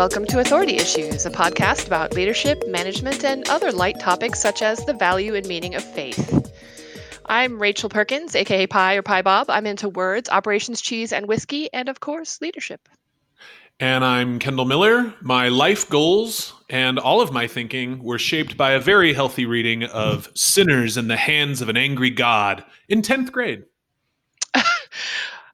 welcome to Authority Issues, a podcast about leadership, management, and other light topics such as the value and meaning of faith. I'm Rachel Perkins, aka Pie or Pie Bob. I'm into words, operations, cheese, and whiskey, and of course, leadership. And I'm Kendall Miller. My life goals and all of my thinking were shaped by a very healthy reading of Sinners in the Hands of an Angry God in 10th grade.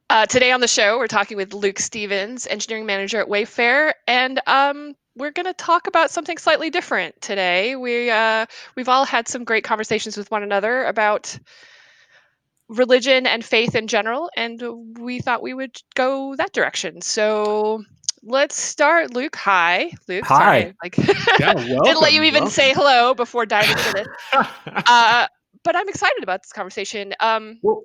Uh, today on the show, we're talking with Luke Stevens, engineering manager at Wayfair, and um, we're going to talk about something slightly different today. We uh, we've all had some great conversations with one another about religion and faith in general, and we thought we would go that direction. So let's start. Luke, hi, Luke. Hi. Sorry, like yeah, didn't let you even welcome. say hello before diving into this. uh, but I'm excited about this conversation. Um, well,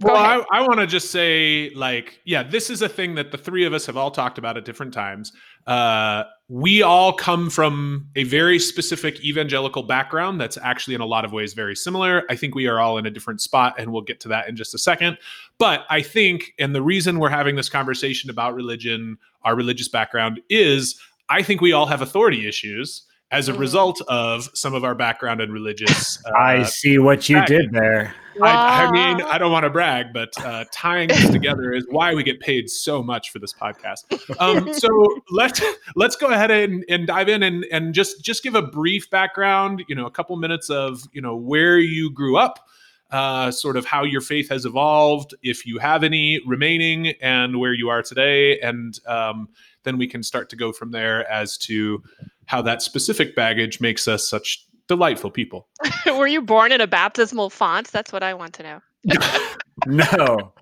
well, I, I want to just say, like, yeah, this is a thing that the three of us have all talked about at different times. Uh, we all come from a very specific evangelical background that's actually, in a lot of ways, very similar. I think we are all in a different spot, and we'll get to that in just a second. But I think, and the reason we're having this conversation about religion, our religious background, is I think we all have authority issues as a mm. result of some of our background in religious. Uh, I see what you did there. I, I, mean, I don't want to brag, but uh, tying this together is why we get paid so much for this podcast. Um, so let's let's go ahead and, and dive in and and just just give a brief background. You know, a couple minutes of you know where you grew up. Uh, sort of how your faith has evolved, if you have any remaining, and where you are today, and um, then we can start to go from there as to how that specific baggage makes us such delightful people. Were you born in a baptismal font? That's what I want to know. no,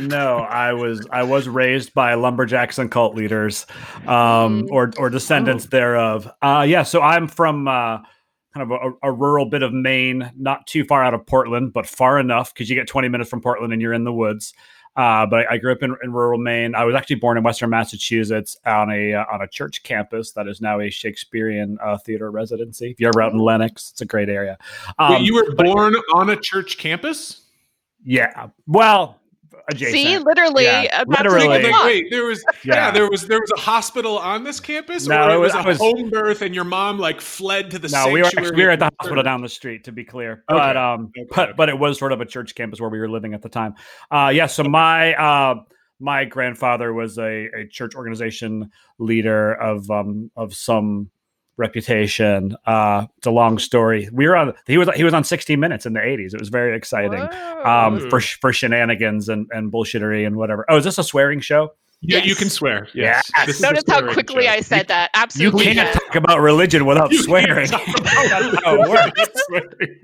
no, I was I was raised by lumberjacks and cult leaders, um, mm. or or descendants oh. thereof. Uh, yeah, so I'm from uh, kind of a, a, rural bit of Maine, not too far out of Portland, but far enough because you get 20 minutes from Portland and you're in the woods. Uh, but I, I, grew up in, in, rural Maine. I was actually born in Western Massachusetts on a uh, on a church campus that is now a Shakespearean uh, theater residency. If you're ever out in Lenox, it's a great area. Um, Wait, you were born on a church campus? Yeah. Well, adjacent. See, literally, yeah. literally. wait, there was yeah. yeah. there was there was a hospital on this campus, no, or it was, it was a was, home birth, and your mom like fled to the. No, we were we were at the hospital down the street, to be clear, okay. but um, okay. but but it was sort of a church campus where we were living at the time. Uh, yeah, so my uh my grandfather was a, a church organization leader of um of some reputation. Uh, it's a long story. We were on. He was he was on 60 Minutes in the 80s. It was very exciting um, for for shenanigans and and bullshittery and whatever. Oh, is this a swearing show? Yeah, yes. you can swear. Yes. yes. Notice how quickly joke. I said that. Absolutely. You can't talk about religion without you swearing.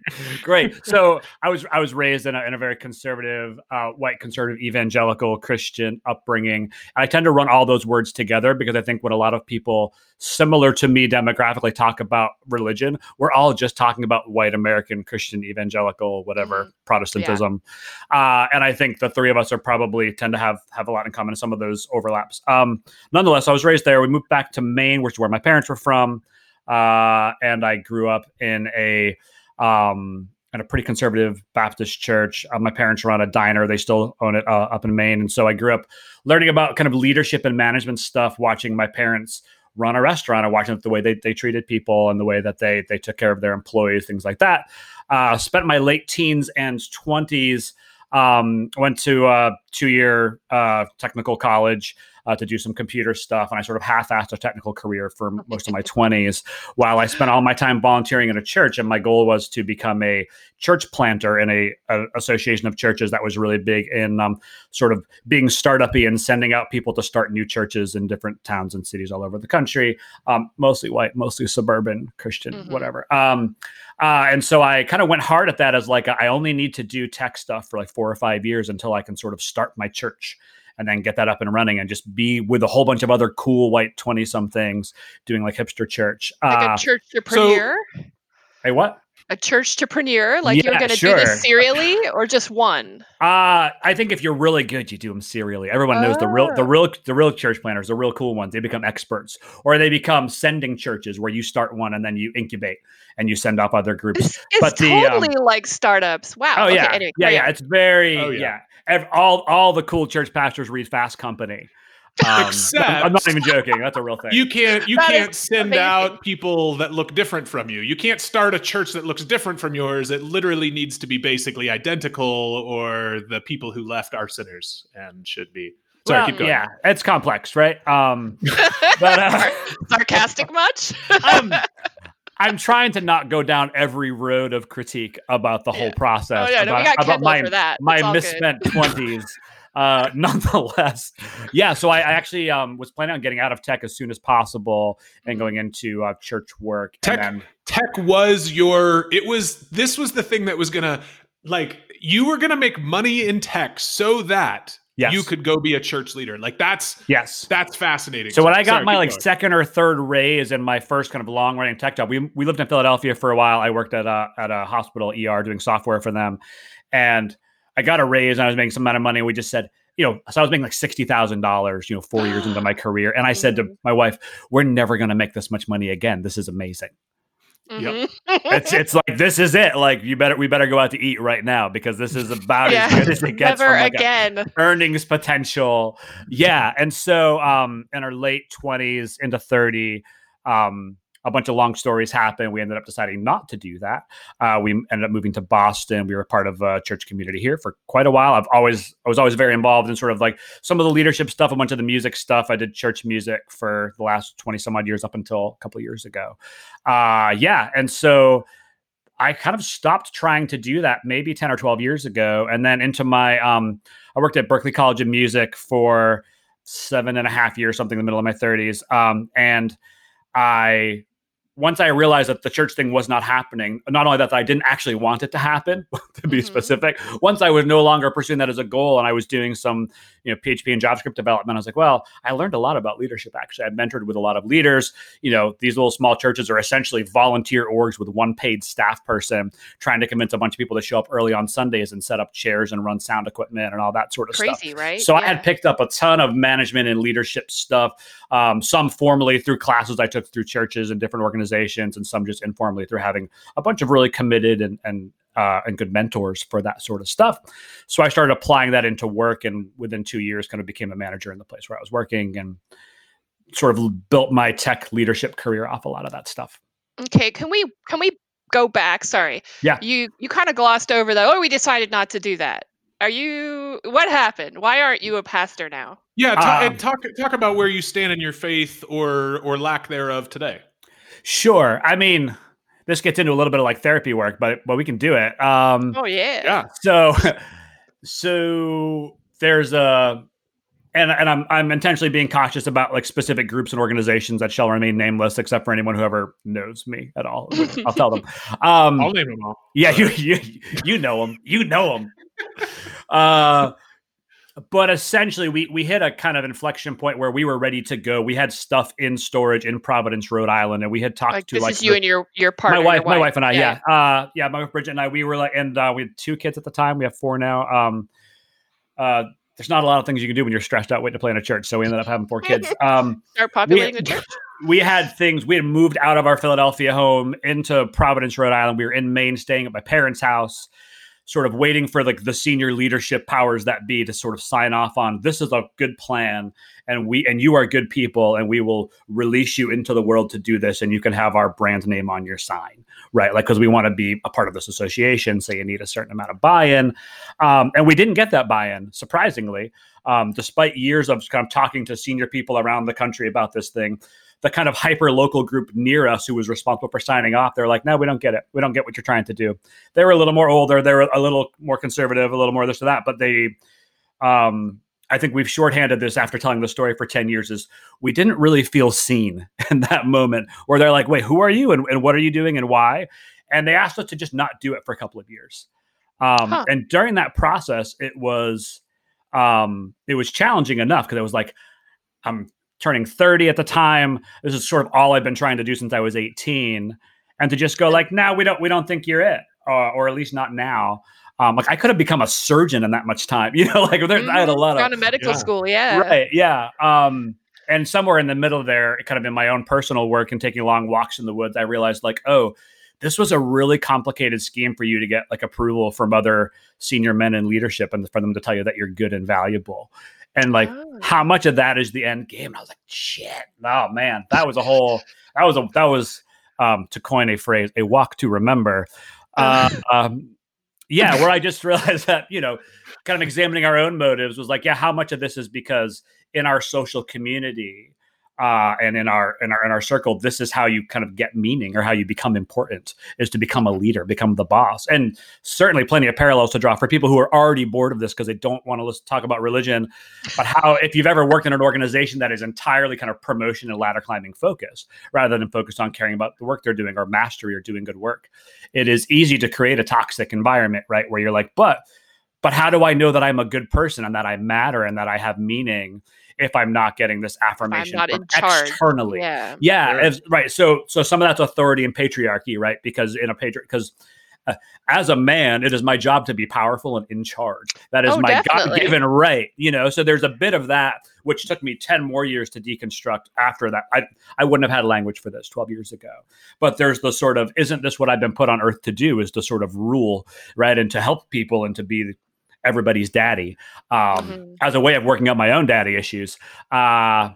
Great. So I was I was raised in a, in a very conservative, uh, white conservative, evangelical Christian upbringing. I tend to run all those words together because I think what a lot of people similar to me demographically talk about religion, we're all just talking about white American Christian evangelical, whatever mm-hmm. Protestantism. Yeah. Uh, and I think the three of us are probably tend to have have a lot in common in some of those overlaps. Um, nonetheless, I was raised there. We moved back to Maine, which is where my parents were from, uh, and I grew up in a um, in a pretty conservative Baptist church. Uh, my parents run a diner; they still own it uh, up in Maine, and so I grew up learning about kind of leadership and management stuff, watching my parents run a restaurant and watching the way they, they treated people and the way that they they took care of their employees, things like that. Uh, spent my late teens and twenties. Um, went to a two year uh, technical college uh, to do some computer stuff. And I sort of half assed a technical career for most of my 20s while I spent all my time volunteering in a church. And my goal was to become a church planter in a, a association of churches that was really big in um, sort of being startupy and sending out people to start new churches in different towns and cities all over the country, um, mostly white, mostly suburban Christian, mm-hmm. whatever. Um, uh, and so I kind of went hard at that as like, I only need to do tech stuff for like four or five years until I can sort of start my church and then get that up and running and just be with a whole bunch of other cool white 20 somethings doing like hipster church. Like uh, a church entrepreneur. So, hey, what? A church to entrepreneur? Like yeah, you're going to sure. do this serially or just one? Uh, I think if you're really good, you do them serially. Everyone knows oh. the real, the oh. real, the real church planters, the real cool ones. They become experts, or they become sending churches where you start one and then you incubate and you send off other groups. It's, it's but totally um, like startups. Wow. Oh okay, yeah, anyway, yeah, yeah. It's very oh, yeah. yeah all all the cool church pastors read Fast Company. Um, Except- I'm not even joking. That's a real thing. You can't you That can't send amazing. out people that look different from you. You can't start a church that looks different from yours. It literally needs to be basically identical, or the people who left are sinners and should be. Sorry, Well, keep going. Yeah, it's complex, right? Um, but uh, Sarcastic much? um, I'm trying to not go down every road of critique about the whole Yeah. process. oh yeah, no, we got about Kendall my for that. my It's all misspent 20s. Uh, nonetheless, yeah. So I, I actually um, was planning on getting out of tech as soon as possible and going into uh, church work. Tech- and then, Tech was your. It was. This was the thing that was gonna like. You were gonna make money in tech so that Yes. you could go be a church leader. Like that's yes. that's fascinating. So when I got Sorry, my like going. second or third raise in my first kind of long running tech job, we we lived in Philadelphia for a while. I worked at a at a hospital ER doing software for them, and I got a raise and I was making some amount of money. And we just said, you know, so I was making like sixty thousand dollars, you know, four years into my career, and I said to Mhm. my wife, "We're never going to make this much money again. This is amazing. Mhm. It's it's like this is it. Like you better we better go out to eat right now because this is about yeah. as good as it gets. Never like again. earnings potential. Yeah. And so um in our late 20s into 30, um, a bunch of long stories happened. We ended up deciding not to do that. Uh, we ended up moving to Boston. We were part of a church community here for quite a while. I've always, I was always very involved in sort of like some of the leadership stuff, a bunch of the music stuff. I did church music for the last 20 some odd years up until a couple years ago. Uh, yeah. And so I kind of stopped trying to do that maybe 10 or 12 years ago. And then into my, um, I worked at Berklee College of Music for seven and a half years, something in the middle of my 30s. Um, and I, once I realized that the church thing was not happening, not only that I didn't actually want it to happen, to be Mhm. specific, once I was no longer pursuing that as a goal and I was doing some, you know, PHP and JavaScript development, I was like, well, I learned a lot about leadership actually. I mentored with a lot of leaders. You know, these little small churches are essentially volunteer orgs with one paid staff person trying to convince a bunch of people to show up early on Sundays and set up chairs and run sound equipment and all that sort of stuff. Crazy, right? So I had picked up a ton of management and leadership stuff, um, some formally through classes I took through churches and different organizations, and some just informally through having a bunch of really committed and and uh, and good mentors for that sort of stuff. So I started applying that into work, and within two years, kind of became a manager in the place where I was working, and sort of built my tech leadership career off a lot of that stuff. Okay, can we can we go back? Sorry. Yeah. You you kind of glossed over though. Oh, we decided not to do that. Are you what happened? Why aren't you a pastor now? Yeah, ta- Um, talk talk about where you stand in your faith or or lack thereof today. Sure, I mean. This gets into a little bit of like therapy work, but but we can do it. Um, Oh yeah. Yeah, so so there's a and and I'm I'm intentionally being cautious about like specific groups and organizations that shall remain nameless, except for anyone who ever knows me at all. I'll tell them. Um, I'll name them all. yeah, you you you know them. You know them. Uh, but essentially, we we hit a kind of inflection point where we were ready to go. We had stuff in storage in Providence, Rhode Island, and we had talked Like to this like is you the- and your your partner. my wife, your my wife and I, yeah, uh, yeah, my wife Bridget and I, we were like, and uh, we had two kids at the time. We have four now. Um, uh, there's not a lot of things you can do when you're stressed out waiting to play in a church, so we ended up having four kids. Um, Start populating we- the church. we had things. We had moved out of our Philadelphia home into Providence, Rhode Island. We were in Maine, staying at my parents' house, sort of waiting for like the senior leadership powers that be to sort of sign off on this is a good plan, and we and you are good people, and we will release you into the world to do this, and you can have our brand name on your sign, right? Like because we want to be a part of this association, so you need a certain amount of buy-in, um, and we didn't get that buy-in, surprisingly. Um, despite years of kind of talking to senior people around the country about this thing, the kind of hyper local group near us who was responsible for signing off, they're like, no, we don't get it. We don't get what you're trying to do. They were a little more older. They were a little more conservative, a little more this or that. But they, um, I think we've shorthanded this after telling the story for 10 years is we didn't really feel seen in that moment where they're like, wait, who are you? And, and what are you doing and why? And they asked us to just not do it for a couple of years. Um, Huh. And during that process, it was, um, it was challenging enough because it was like, I'm turning 30 at the time. This is sort of all I've been trying to do since I was 18. And to just go like, no, we don't, we don't think you're it, or, or at least not now. Um, like I could have become a surgeon in that much time, you know, like there, I had a lot of Gone to medical yeah. school. Yeah. right, yeah. Um, and somewhere in the middle there, kind of in my own personal work and taking long walks in the woods, I realized like, oh, this was a really complicated scheme for you to get like approval from other senior men in leadership and for them to tell you that you're good and valuable. And like Oh. how much of that is the end game. And I was like, shit, oh man, that was a whole that was a that was um to coin a phrase, a walk to remember. Uh, um, yeah, where I just realized that, you know, kind of examining our own motives was like, yeah, how much of this is because in our social community uh, and in our in our in our circle, this is how you kind of get meaning or how you become important is to become a leader, become the boss. And certainly plenty of parallels to draw for people who are already bored of this because they don't want to talk about religion. But how if you've ever worked in an organization that is entirely kind of promotion and ladder climbing focused rather than focused on caring about the work they're doing or mastery or doing good work, it is easy to create a toxic environment, right? Where you're like, but but how do I know that I'm a good person and that I matter and that I have meaning if I'm not getting this affirmation not from in charge. externally? Yeah. Yeah, Sure. as- right. So, so some of that's authority and patriarchy, right? Because in a patri, because uh, as a man, it is my job to be powerful and in charge. That is Oh, my. God-given right. You know, so there's a bit of that which took me ten more years to deconstruct. After that, I I wouldn't have had language for this twelve years ago. But there's the sort of isn't this what I've been put on earth to do? Is to sort of rule, right, and to help people and to be everybody's daddy um, Mhm. as a way of working out my own daddy issues. Uh,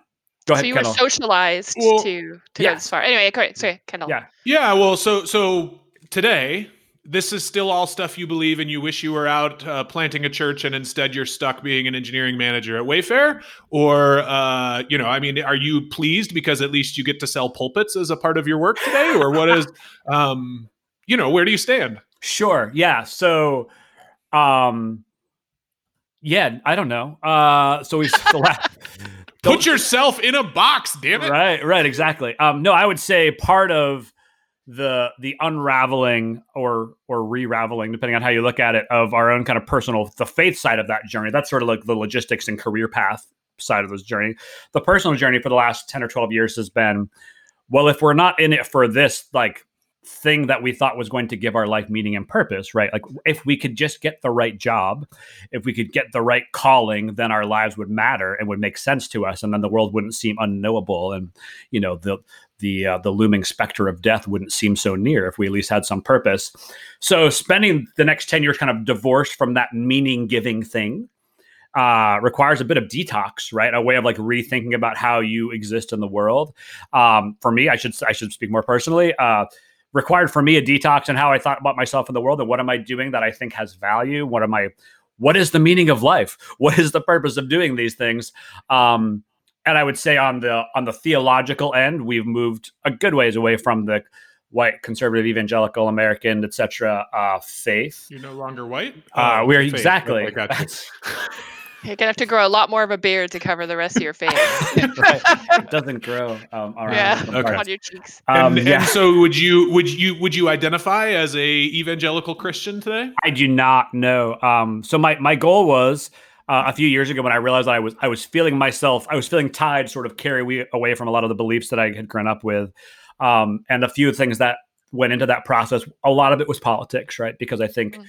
go ahead, So you were socialized Well, to to yeah. go this far. Anyway, okay, sorry, Kendall. Yeah. Yeah, well, so so today, this is still all stuff you believe, and you wish you were out uh, planting a church, and instead you're stuck being an engineering manager at Wayfair. Or, uh, you know, I mean, are you pleased because at least you get to sell pulpits as a part of your work today, or what is, um, you know, where do you stand? Sure. Yeah. So, um, yeah, I don't know. Uh, so we the last, Put yourself in a box, damn it! right, right, exactly. Um, no, I would say part of the the unraveling or or re-raveling, depending on how you look at it, of our own kind of personal the faith side of that journey. That's sort of like the logistics and career path side of this journey. The personal journey for the last ten or twelve years has been, well, if we're not in it for this like thing that we thought was going to give our life meaning and purpose, right? Like if we could just get the right job, if we could get the right calling, then our lives would matter and would make sense to us, and then the world wouldn't seem unknowable, and you know the the uh, the looming specter of death wouldn't seem so near if we at least had some purpose. So spending the next ten years kind of divorced from that meaning giving thing uh, requires a bit of detox, right? A way of like rethinking about how you exist in the world. Um, for me, I should I should speak more personally. Uh, required for me a detox and how I thought about myself in the world and what am I doing that I think has value? What am I? What is the meaning of life? What is the purpose of doing these things? Um, and I would say on the on the theological end, we've moved a good ways away from the white conservative evangelical American etc. Uh, faith. You're no longer white. Uh, Oh, we're faith. exactly. I got you. That's- You're gonna have to grow a lot more of a beard to cover the rest of your face. right. It doesn't grow um, around Yeah. Okay. on your cheeks. Um, and, yeah. and so would you would you would you identify as a evangelical Christian today? I do not know. Um, so my my goal was uh, a few years ago when I realized I was I was feeling myself, I was feeling tied, sort of carry away from a lot of the beliefs that I had grown up with, um, and a few things that went into that process. A lot of it was politics, right? Because I think Mhm.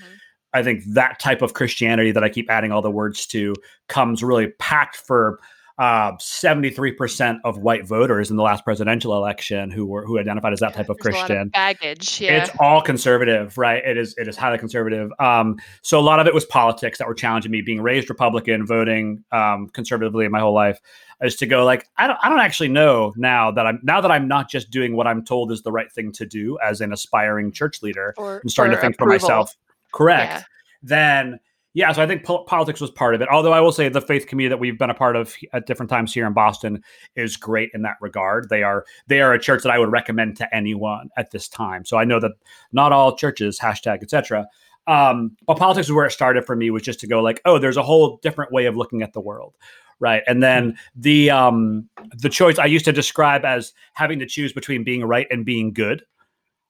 I think that type of Christianity that I keep adding all the words to comes really packed for uh, 73% of white voters in the last presidential election who were who identified as that type of There's Christian. baggage. Yeah. It's all conservative, right? It is it is highly conservative. Um, so a lot of it was politics that were challenging me. Being raised Republican, voting um, conservatively my whole life, is to go like I don't I don't actually know now that I'm now that I'm not just doing what I'm told is the right thing to do as an aspiring church leader or, and starting to think approval. for myself. Correct. Yeah. Then yeah, so I think pol- politics was part of it. Although I will say the faith community that we've been a part of at different times here in Boston is great in that regard. They are they are a church that I would recommend to anyone at this time. So I know that not all churches hashtag etc. Um, but politics is where it started for me was just to go like, oh, there's a whole different way of looking at the world, right? And then the um, the choice I used to describe as having to choose between being right and being good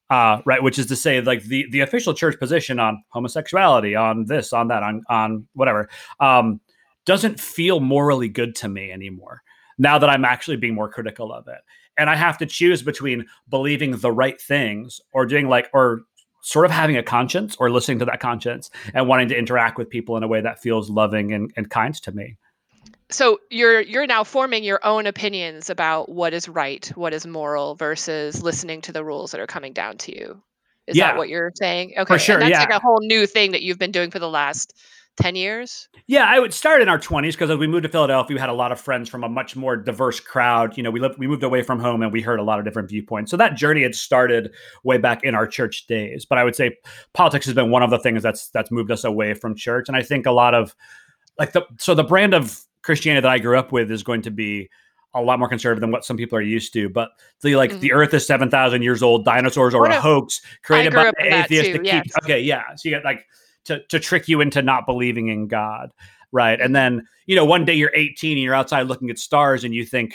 uh, right? Which is to say, like the the official church position on homosexuality, on this, on that, on on whatever, um, doesn't feel morally good to me anymore. Now that I'm actually being more critical of it, and I have to choose between believing the right things or doing like or sort of having a conscience or listening to that conscience and wanting to interact with people in a way that feels loving and, and kind to me. So you're you're now forming your own opinions about what is right, what is moral, versus listening to the rules that are coming down to you. Is Yeah. that what you're saying? Okay, For sure, And that's yeah. like a whole new thing that you've been doing for the last 10 years? Yeah, I would start in our 20s because as we moved to Philadelphia, we had a lot of friends from a much more diverse crowd. You know, we lived, we moved away from home and we heard a lot of different viewpoints. So that journey had started way back in our church days. But I would say politics has been one of the things that's that's moved us away from church. And I think a lot of like the so the brand of Christianity that I grew up with is going to be a lot more conservative than what some people are used to. But the like mm-hmm. the Earth is seven thousand years old, dinosaurs are a hoax created by atheists to keep. Okay, yeah. So you got like to to trick you into not believing in God, right? And then you know one day you're 18 and you're outside looking at stars and you think.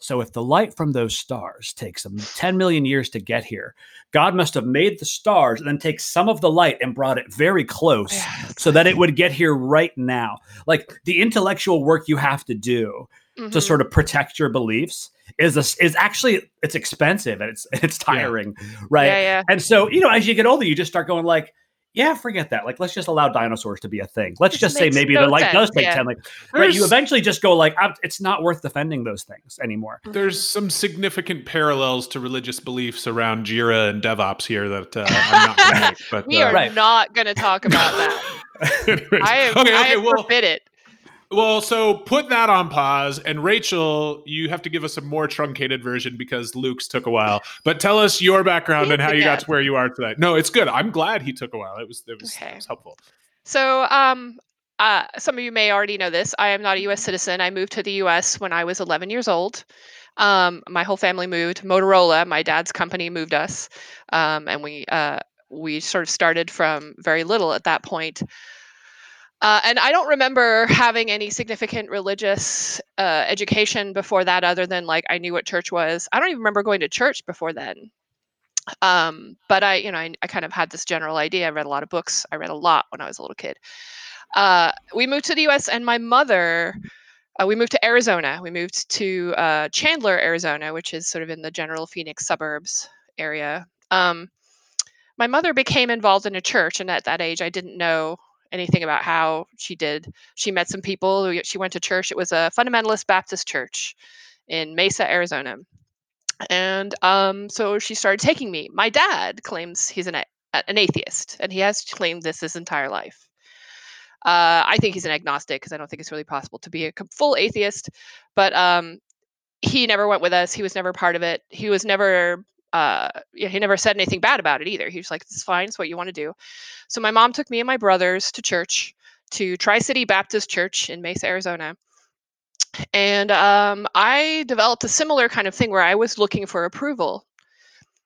So, if the light from those stars takes them 10 million years to get here, God must have made the stars and then take some of the light and brought it very close so that it would get here right now. Like the intellectual work you have to do mm-hmm. to sort of protect your beliefs is a, is actually it's expensive and it's it's tiring, yeah. right? Yeah, yeah. And so you know, as you get older, you just start going like, yeah, forget that. Like, let's just allow dinosaurs to be a thing. Let's just say maybe no the light sense. does take yeah. ten. Like, right? You eventually just go like, it's not worth defending those things anymore. There's some significant parallels to religious beliefs around Jira and DevOps here that uh, I'm not going to make. But we uh, are right. not going to talk about that. I am, okay, okay, I well, forbid it. Well, so put that on pause. And Rachel, you have to give us a more truncated version because Luke's took a while. But tell us your background and how you got to where you are today. No, it's good. I'm glad he took a while. It was it was, okay. it was helpful. So, um, uh, some of you may already know this. I am not a U.S. citizen. I moved to the U.S. when I was 11 years old. Um, my whole family moved. Motorola, my dad's company, moved us, um, and we uh, we sort of started from very little at that point. Uh, and I don't remember having any significant religious uh, education before that, other than like I knew what church was. I don't even remember going to church before then. Um, but I, you know, I, I, kind of had this general idea. I read a lot of books. I read a lot when I was a little kid. Uh, we moved to the U.S. and my mother. Uh, we moved to Arizona. We moved to uh, Chandler, Arizona, which is sort of in the general Phoenix suburbs area. Um, my mother became involved in a church, and at that age, I didn't know anything about how she did. She met some people. She went to church. It was a fundamentalist Baptist church in Mesa, Arizona. And um, so she started taking me. My dad claims he's an, an atheist, and he has claimed this his entire life. Uh, I think he's an agnostic because I don't think it's really possible to be a full atheist. But um, he never went with us. He was never part of it. He was never uh, he never said anything bad about it either. He was like, "This is fine. It's what you want to do." So my mom took me and my brothers to church, to Tri City Baptist Church in Mesa, Arizona, and um, I developed a similar kind of thing where I was looking for approval.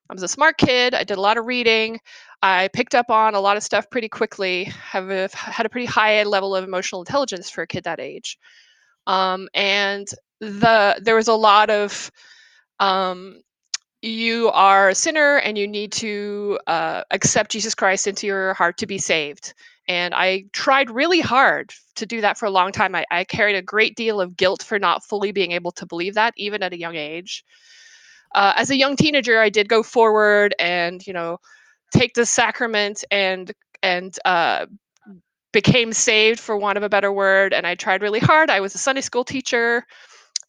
I was a smart kid. I did a lot of reading. I picked up on a lot of stuff pretty quickly. Have a, had a pretty high level of emotional intelligence for a kid that age, um, and the there was a lot of um, you are a sinner and you need to uh, accept Jesus Christ into your heart to be saved. And I tried really hard to do that for a long time. I, I, carried a great deal of guilt for not fully being able to believe that, even at a young age. Uh, as a young teenager, I did go forward and, you know, take the sacrament and and uh, became saved, for want of a better word. And I tried really hard. I was a Sunday school teacher.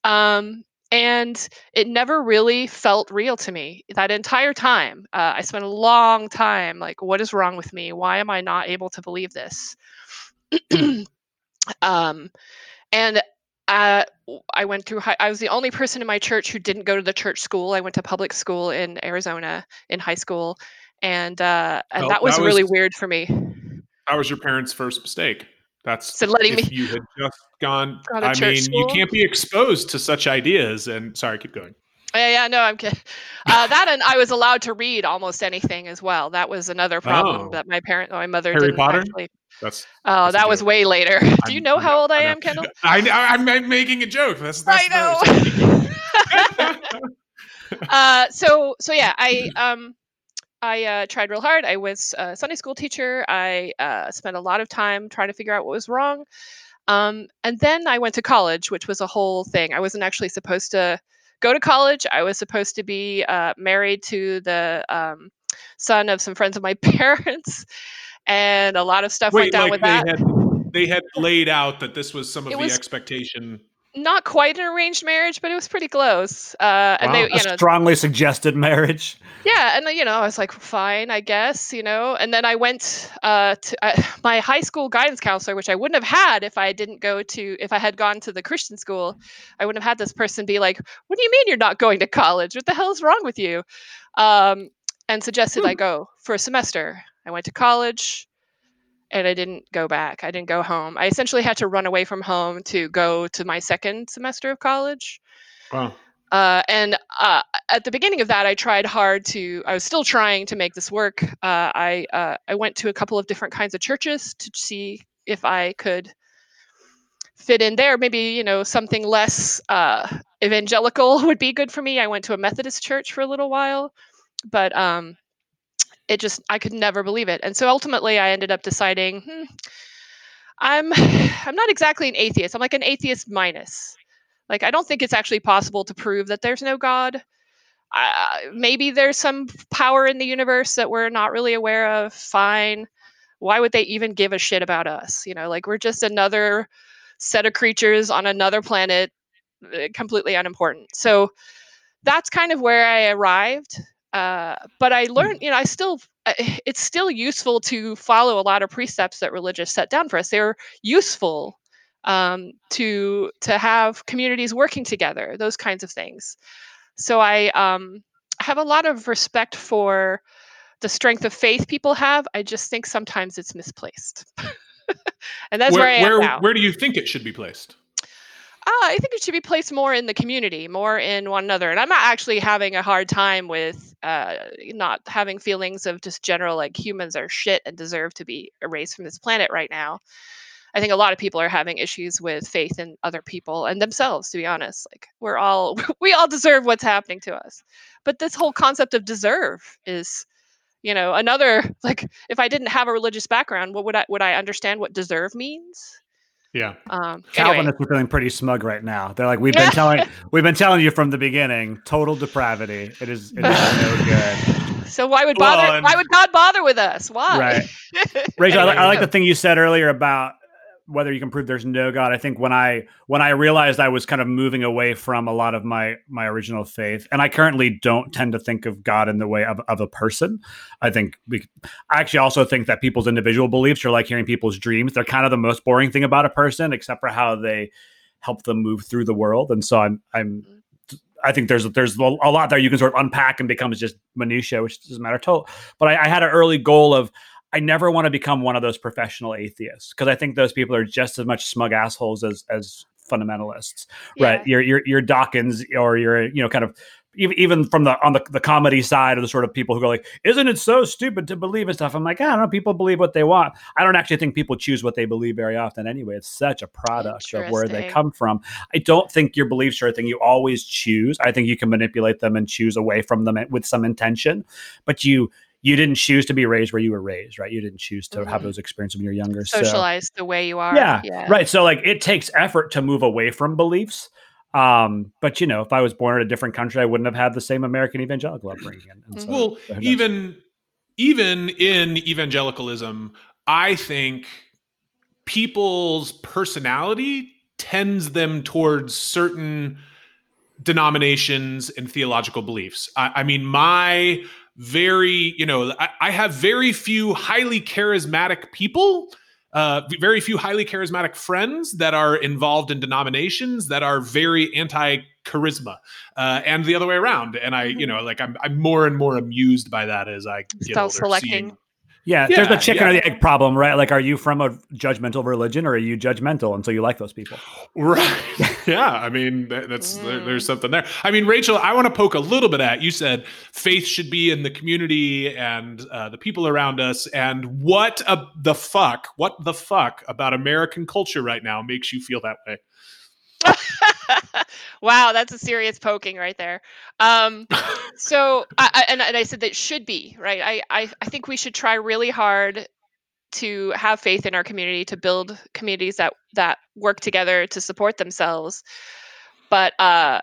Um, and it never really felt real to me that entire time uh, i spent a long time like what is wrong with me? Why am i not able to believe this? Um, and uh, i went through high, i was the only person in my church who didn't go to the church school i went to public school in arizona in high school and uh, and that was, that was really weird for me. That was your parents first mistake that's so letting if me. You had just gone. I mean, school. you can't be exposed to such ideas. And sorry, keep going. Yeah, yeah, no, I'm kidding. Uh, that and I was allowed to read almost anything as well. That was another problem oh. that my parent, my mother, Harry didn't Potter. Actually. That's, oh, that was way later. Do you know how old I, I am, Kendall? I, I'm making a joke. That's, that's I know. uh, so, so yeah, I um, I uh, tried real hard. I was a Sunday school teacher. I uh, spent a lot of time trying to figure out what was wrong. Um, and then I went to college, which was a whole thing. I wasn't actually supposed to go to college. I was supposed to be uh, married to the um, son of some friends of my parents, and a lot of stuff Wait, went down like with they that. Had, they had laid out that this was some of it the was, expectation. Not quite an arranged marriage, but it was pretty close. Uh, and Wow, they, a you know, strongly suggested marriage. yeah, and you know, I was like, fine, I guess, you know. And then I went uh, to uh, my high school guidance counselor, which I wouldn't have had if I didn't go to, if I had gone to the Christian school. I wouldn't have had this person be like, "What do you mean you're not going to college? What the hell is wrong with you?" Um, and suggested I go for a semester. I went to college, and I didn't go back. I didn't go home. I essentially had to run away from home to go to my second semester of college. Wow. Uh, and uh, at the beginning of that, I tried hard to. I was still trying to make this work. Uh, I uh, I went to a couple of different kinds of churches to see if I could fit in there. Maybe you know something less uh, evangelical would be good for me. I went to a Methodist church for a little while, but um, it just I could never believe it. And so ultimately, I ended up deciding hmm, I'm I'm not exactly an atheist. I'm like an atheist minus. Like I don't think it's actually possible to prove that there's no God. Uh, maybe there's some power in the universe that we're not really aware of. Fine. Why would they even give a shit about us? You know, like we're just another set of creatures on another planet, uh, completely unimportant. So that's kind of where I arrived. Uh, but I learned, you know, I still, uh, it's still useful to follow a lot of precepts that religious set down for us. They're useful um, to to have communities working together, those kinds of things. So I um, have a lot of respect for the strength of faith people have. I just think sometimes it's misplaced, and that's where, I am where, now. where do you think it should be placed? Ah, I think it should be placed more in the community, more in one another. And I'm not actually having a hard time with uh, not having feelings of just general like humans are shit and deserve to be erased from this planet right now. I think a lot of people are having issues with faith in other people and themselves, to be honest. Like we're all we all deserve what's happening to us. But this whole concept of deserve is, you know, another like if I didn't have a religious background, what would I would I understand what deserve means? Yeah. Um anyway, Calvinists are feeling pretty smug right now. They're like, we've been telling, we've been telling you from the beginning, total depravity. It is, it is no good. so why would Well, bother and- why would God bother with us? Why? Right. Rachel, I, I like Anyway. the thing you said earlier about whether you can prove there's no God. I think when I when I realized I was kind of moving away from a lot of my my original faith, and I currently don't tend to think of God in the way of, of a person. I think we, I actually also think that people's individual beliefs are like hearing people's dreams. They're kind of the most boring thing about a person, except for how they help them move through the world. And so I'm I'm I think there's there's a lot there you can sort of unpack and becomes just minutia, which doesn't matter total. But I, I had an early goal of I never want to become one of those professional atheists because I think those people are just as much smug assholes as as fundamentalists, right? Yeah. Your your your Dawkins or you're you know kind of even from the on the, the comedy side of the sort of people who go like, isn't it so stupid to believe in stuff? I'm like, I don't know. People believe what they want. I don't actually think people choose what they believe very often anyway. It's such a product of where they come from. I don't think your beliefs are a thing you always choose. I think you can manipulate them and choose away from them eh, with some intention, but you you didn't choose to be raised where you were raised, right? You didn't choose to have Mhm. those experiences when you're younger. So the way you are. yeah, yeah. right. So like it takes effort to move away from beliefs. Um, but you know, if I was born in a different country, I wouldn't have had the same American evangelical upbringing. And so, well who even even in evangelicalism i think people's personality tends them towards certain denominations and theological beliefs i, I mean my very you know I, I have very few highly charismatic people uh, very few highly charismatic friends that are involved in denominations that are very anti charisma uh, and the other way around. And I, you know, like I'm, I'm more and more amused by that as I get Start older. selecting. seeing- yeah, there's the Yeah, chicken or the egg problem, right? Like, are you from a judgmental religion or are you judgmental until you like those people? Right. yeah. I mean, that, that's there, Mm. there's something there. I mean, Rachel, I want to poke a little bit at. You said faith should be in the community and uh, the people around us. And what a, the fuck? What the fuck about American culture right now makes you feel that way? wow, that's a serious poking right there. Um, so, I, I, and, and I said that should be right. I, I, I think we should try really hard to have faith in our community to build communities that that work together to support themselves. But uh,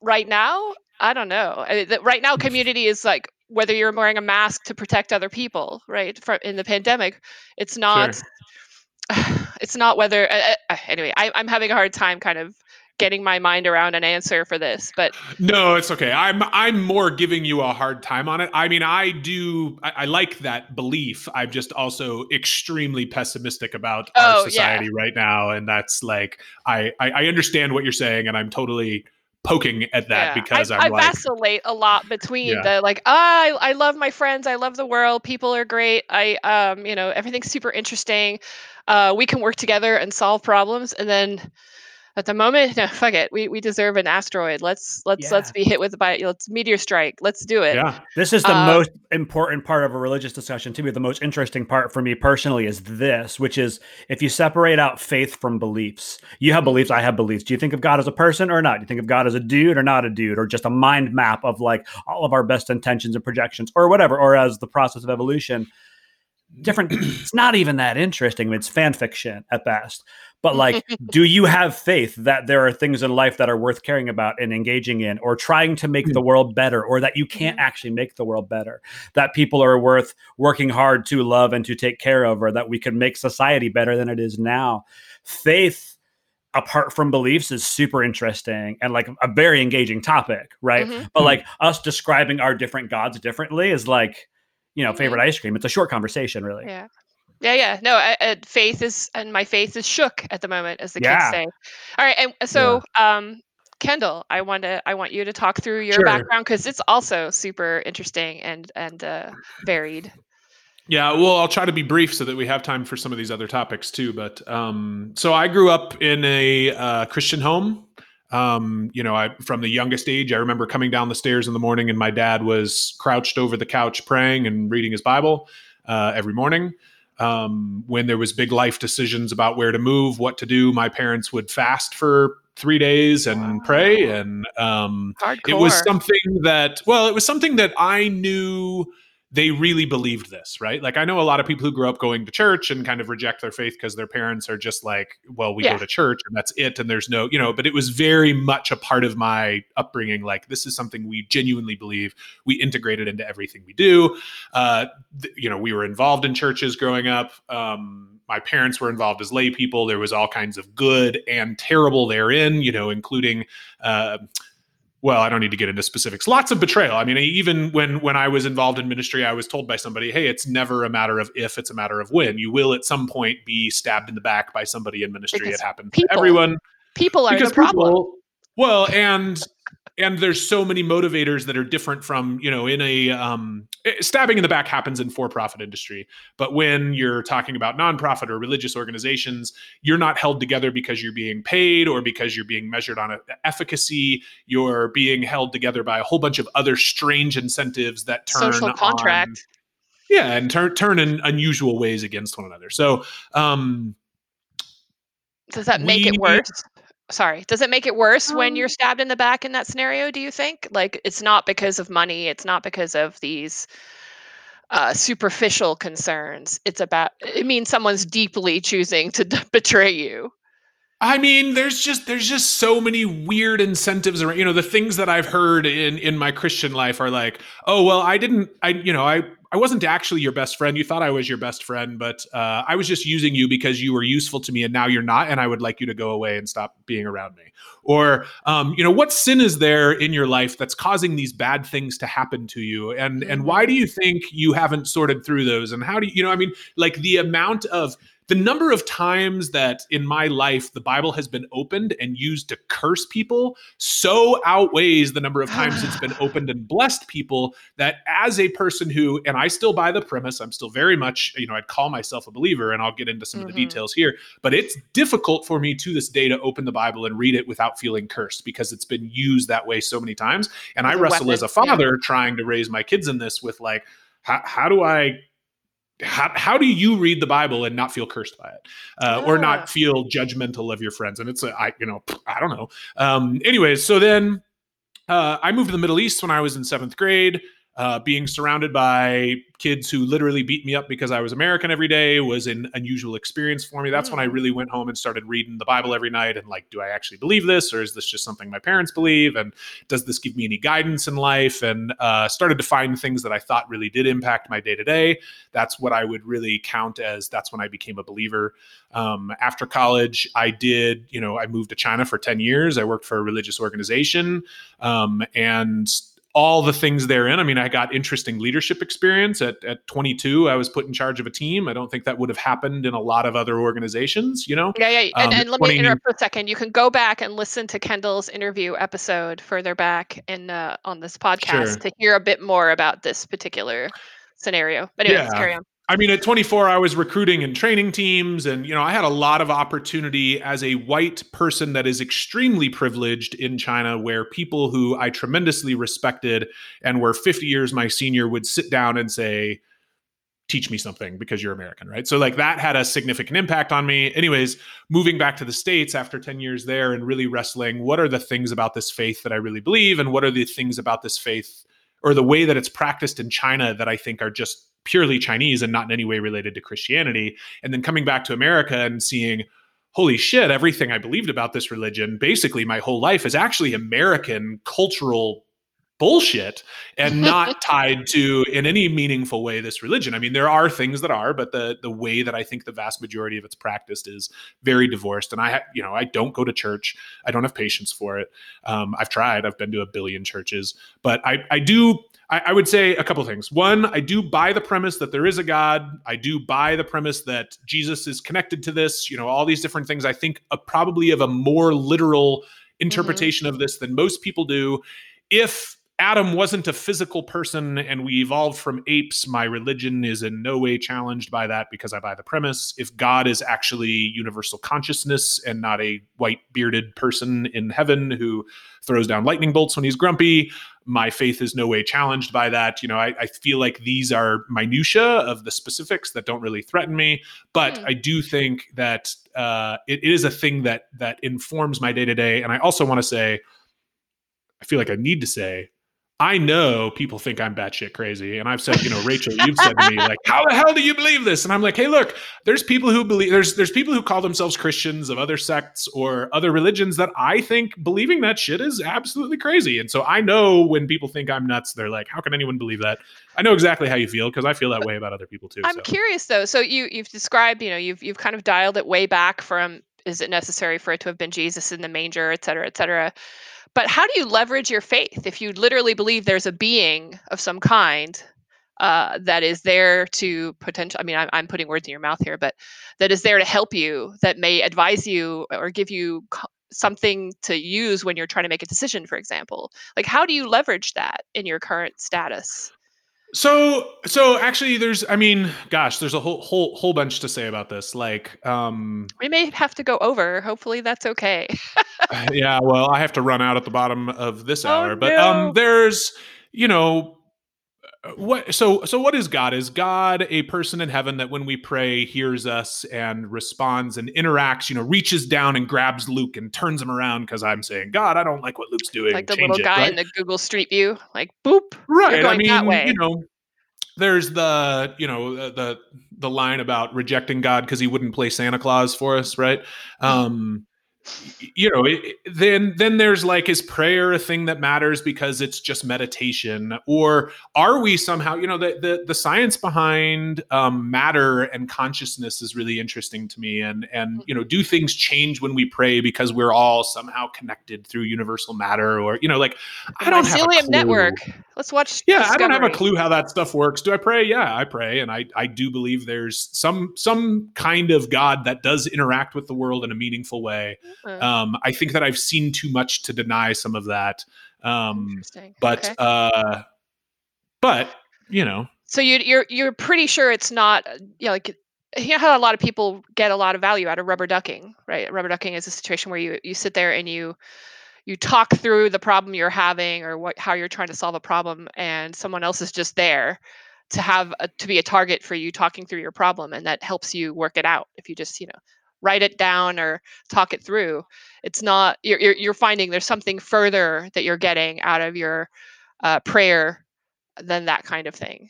right now, I don't know. I, that right now, community is like whether you're wearing a mask to protect other people, right? For, in the pandemic, it's not. Sure. It's not whether. Uh, uh, anyway, I, I'm having a hard time kind of getting my mind around an answer for this, but no, it's okay. I'm I'm more giving you a hard time on it. I mean, I do I, I like that belief. I'm just also extremely pessimistic about Oh, our society right now, and that's like I, I I understand what you're saying, and I'm totally poking at that Yeah, because I, I'm I like vacillate a lot between Yeah. the like ah, I, I love my friends, I love the world, people are great, I um you know everything's super interesting, uh we can work together and solve problems, and then at the moment, no, fuck it, we we deserve an asteroid. Let's let's let's be hit with a by let's meteor strike. Let's do it. yeah This is the Uh, most important part of a religious discussion to me. The most interesting part for me personally is this, which is if you separate out faith from beliefs, you have beliefs, I have beliefs. Do you think of God as a person or not? Do you think of God as a dude or not a dude, or just a mind map of like all of our best intentions and projections, or whatever, or as the process of evolution? Different. it's not even that interesting. It's fan fiction at best. But like, do you have faith that there are things in life that are worth caring about and engaging in, or trying to make the hmm. world better, or that you can't mm-hmm. actually make the world better? That people are worth working hard to love and to take care of, or that we can make society better than it is now. Faith, apart from beliefs, is super interesting and like a very engaging topic, right? Mhm. But mm-hmm. like us describing our different gods differently is like, you know, favorite ice cream. It's a short conversation, really. Yeah. Yeah, yeah. No, I, I, faith is, and my faith is shook at the moment, as the Yeah. kids say. All right, and so, um, Kendall, I want to, I want you to talk through your Sure. background because it's also super interesting and and uh, varied. Yeah, well, I'll try to be brief so that we have time for some of these other topics too. But um, so I grew up in a uh, Christian home. Um, you know, I from the youngest age, I remember coming down the stairs in the morning, and my dad was crouched over the couch praying and reading his Bible uh, every morning. Um, when there was big life decisions about where to move, what to do, my parents would fast for three days and pray, and um, it was something that well it was something that i knew they really believed this right? Like i know a lot of people who grew up going to church and kind of reject their faith because their parents are just like well we Yeah. go to church and that's it and there's no you know but it was very much a part of my upbringing like this is something we genuinely believe. We integrate it into everything we do. Uh th- you know we were involved in churches growing up. Um my parents were involved as lay people. There was all kinds of good and terrible therein you know including uh well i don't need to get into specifics. Lots of betrayal. I mean even when when i was involved in ministry i was told by somebody hey it's never a matter of if it's a matter of when. You will at some point be stabbed in the back by somebody in ministry. Because it happens people to everyone. people are because the problem. people- well and and there's so many motivators that are different from you know in a um eh, stabbing in the back happens in for-profit industry but when you're talking about nonprofit or religious organizations you're not held together because you're being paid or because you're being measured on a, efficacy you're being held together by a whole bunch of other strange incentives that turn Social on- contract. yeah and turn turn in unusual ways against one another so um Does that make it worse? Sorry. Does it make it worse when Um, you're stabbed in the back in that scenario, do you think? Like it's not because of money, it's not because of these uh, superficial concerns. It's about it means someone's deeply choosing to d- betray you. I mean, there's just there's just so many weird incentives around. You know, the things that I've heard in in my Christian life are like, oh well, I didn't, I you know, I I wasn't actually your best friend. You thought I was your best friend, but uh, I was just using you because you were useful to me, and now you're not, and I would like you to go away and stop being around me. Or, um, you know, what sin is there in your life that's causing these bad things to happen to you, and and why do you think you haven't sorted through those, and how do you, you know, I mean, like the amount of the number of times that in my life the Bible has been opened and used to curse people so outweighs the number of times it's been opened and blessed people that as a person who, and I still buy the premise, I'm still very much, you know, I'd call myself a believer and I'll get into some of Mhm. the details here, but it's difficult for me to this day to open the Bible and read it without feeling cursed because it's been used that way so many times. And I wrestle as a weapon, yeah. father trying to raise my kids in this with like, how, how do I how, how do you read the Bible and not feel cursed by it, uh, or Ah. not feel judgmental of your friends? And it's a, I, you know, I don't know. Um, anyways, so then uh, I moved to the Middle East when I was in seventh grade. Uh, being surrounded by kids who literally beat me up because I was American every day was an unusual experience for me. That's when I mm. really went home and started reading the Bible every night and like, do I actually believe this, or is this just something my parents believe? And does this give me any guidance in life? And uh, started to find things that I thought really did impact my day to day. That's what I would really count as. That's when I became a believer. Um, after college, I did, you know, I moved to China for ten years. I worked for a religious organization, um, and all the things therein. I mean, I got interesting leadership experience at, at 22. I was put in charge of a team. I don't think that would have happened in a lot of other organizations, you know? Yeah, yeah. And, um, and let me interrupt for a second. You can go back and listen to Kendall's interview episode further back in uh, on this podcast sure. to hear a bit more about this particular scenario. But anyway, yeah. let's carry on. I mean, at 24, I was recruiting and training teams, and you know, I had a lot of opportunity as a white person that is extremely privileged in China, where people who I tremendously respected and were 50 years my senior would sit down and say, "Teach me something because you're American," right? So, like that had a significant impact on me. Anyways, moving back to the states after 10 years there and really wrestling, what are the things about this faith that I really believe, and what are the things about this faith or the way that it's practiced in China that I think are just purely Chinese and not in any way related to Christianity. And then coming back to America and seeing, holy shit, everything I believed about this religion, basically my whole life, is actually American cultural bullshit and not tied to in any meaningful way this religion. I mean, there are things that are, but the the way that I think the vast majority of it's practiced is very divorced. And I, you know, I don't go to church. I don't have patience for it. Um, I've tried. I've been to a billion churches, but I I do. I, I would say a couple things. One, I do buy the premise that there is a God. I do buy the premise that Jesus is connected to this. You know, all these different things. I think a, probably of a more literal interpretation mm-hmm. of this than most people do. If Adam wasn't a physical person and we evolved from apes, my religion is in no way challenged by that because I buy the premise. If God is actually universal consciousness and not a white bearded person in heaven who throws down lightning bolts when he's grumpy, my faith is no way challenged by that. You know, I, I feel like these are minutia of the specifics that don't really threaten me, but mm. I do think that uh, it, it is a thing that that informs my day to day. And I also want to say, I feel like I need to say I know people think I'm batshit crazy. And I've said, you know, Rachel, you've said to me, like, how the hell do you believe this? And I'm like, hey, look, there's people who believe there's there's people who call themselves Christians of other sects or other religions that I think believing that shit is absolutely crazy. And so I know when people think I'm nuts, they're like, how can anyone believe that? I know exactly how you feel because I feel that way about other people too. I'm so. curious though. So you you've described, you know, you've you've kind of dialed it way back from is it necessary for it to have been Jesus in the manger, et cetera, et cetera but how do you leverage your faith if you literally believe there's a being of some kind uh, that is there to potential? I mean, I'm, I'm putting words in your mouth here, but that is there to help you, that may advise you or give you something to use when you're trying to make a decision, for example. Like, how do you leverage that in your current status? So so actually there's I mean gosh there's a whole whole whole bunch to say about this like um we may have to go over hopefully that's okay. yeah well I have to run out at the bottom of this oh, hour oh, but no. um there's you know what so so what is god is god a person in heaven that when we pray hears us and responds and interacts you know reaches down and grabs luke and turns him around because i'm saying god i don't like what luke's doing like the Change little guy it, right? in the google street view like boop right i mean you know there's the you know the the line about rejecting god because he wouldn't play santa claus for us right mm-hmm. um you know it, then then there's like is prayer a thing that matters because it's just meditation? Or are we somehow you know the the, the science behind um, matter and consciousness is really interesting to me. And and you know do things change when we pray because we're all somehow connected through universal matter? Or you know like i don't have a clue. network. Let's watch yeah Discovery. i don't have a clue how that stuff works. Do i pray? Yeah i pray. And i i do believe there's some some kind of god that does interact with the world in a meaningful way Mm-hmm. Um, I think that I've seen too much to deny some of that. Um, but okay. uh, but you know. So you, you're you're pretty sure it's not you know, like you know how a lot of people get a lot of value out of rubber ducking, right? Rubber ducking is a situation where you you sit there and you you talk through the problem you're having or what how you're trying to solve a problem, and someone else is just there to have a, to be a target for you talking through your problem, and that helps you work it out. If you just you know write it down or talk it through it's not you're, you're, finding there's something further that you're getting out of your uh, prayer than that kind of thing.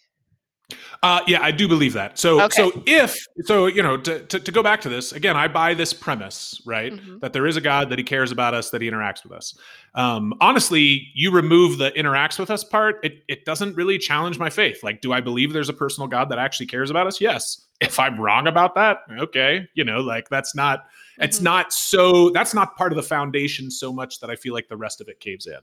Uh, yeah, I do believe that. So, okay. so if so, you know, to, to, to go back to this again, I buy this premise, right? Mm-hmm. That there is a God, that He cares about us, that He interacts with us. Um, honestly, you remove the interacts with us part, it it doesn't really challenge my faith. Like, do I believe there's a personal God that actually cares about us? Yes. If I'm wrong about that, okay, you know, like that's not it's mm-hmm. not so that's not part of the foundation so much that I feel like the rest of it caves in.